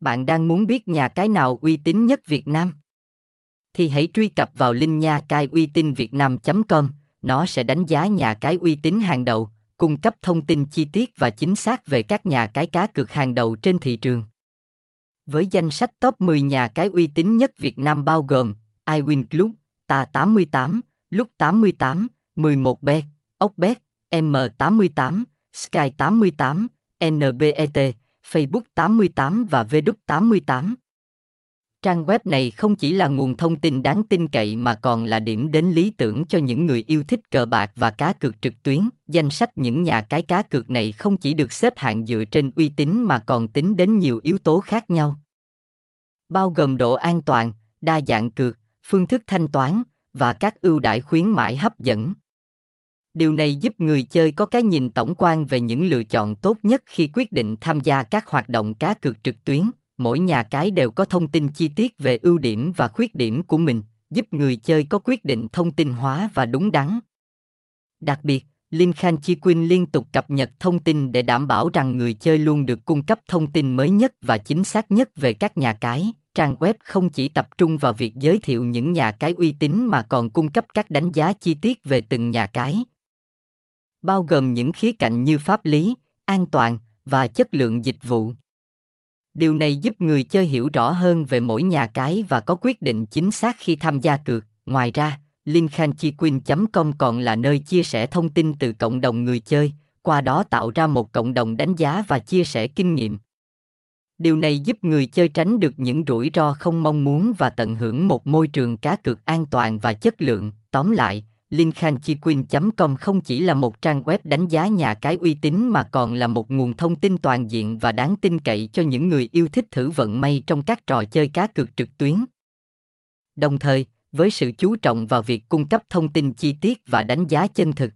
Bạn đang muốn biết nhà cái nào uy tín nhất Việt Nam? Thì hãy truy cập vào link nha cai uy tín việt nam.com, nó sẽ đánh giá nhà cái uy tín hàng đầu, cung cấp thông tin chi tiết và chính xác về các nhà cái cá cược hàng đầu trên thị trường. Với danh sách top 10 nhà cái uy tín nhất Việt Nam bao gồm iWin Club, Ta 88, Lúc 88, 11bet, Ocbet, M88, Sky 88, NBET, Facebook 88 và Vduc 88. Trang web này không chỉ là nguồn thông tin đáng tin cậy mà còn là điểm đến lý tưởng cho những người yêu thích cờ bạc và cá cược trực tuyến. Danh sách những nhà cái cá cược này không chỉ được xếp hạng dựa trên uy tín mà còn tính đến nhiều yếu tố khác nhau. Bao gồm độ an toàn, đa dạng cược, phương thức thanh toán và các ưu đãi khuyến mãi hấp dẫn. Điều này giúp người chơi có cái nhìn tổng quan về những lựa chọn tốt nhất khi quyết định tham gia các hoạt động cá cược trực tuyến. Mỗi nhà cái đều có thông tin chi tiết về ưu điểm và khuyết điểm của mình, giúp người chơi có quyết định thông tin hóa và đúng đắn. Đặc biệt, Linh Khan Chi Quyên liên tục cập nhật thông tin để đảm bảo rằng người chơi luôn được cung cấp thông tin mới nhất và chính xác nhất về các nhà cái. Trang web không chỉ tập trung vào việc giới thiệu những nhà cái uy tín mà còn cung cấp các đánh giá chi tiết về từng nhà cái, bao gồm những khía cạnh như pháp lý, an toàn và chất lượng dịch vụ. Điều này giúp người chơi hiểu rõ hơn về mỗi nhà cái và có quyết định chính xác khi tham gia cược. Ngoài ra, linkhanchiquin.com còn là nơi chia sẻ thông tin từ cộng đồng người chơi, qua đó tạo ra một cộng đồng đánh giá và chia sẻ kinh nghiệm. Điều này giúp người chơi tránh được những rủi ro không mong muốn và tận hưởng một môi trường cá cược an toàn và chất lượng. Tóm lại, linkhanchiquin.com không chỉ là một trang web đánh giá nhà cái uy tín mà còn là một nguồn thông tin toàn diện và đáng tin cậy cho những người yêu thích thử vận may trong các trò chơi cá cược trực tuyến. Đồng thời, với sự chú trọng vào việc cung cấp thông tin chi tiết và đánh giá chân thực,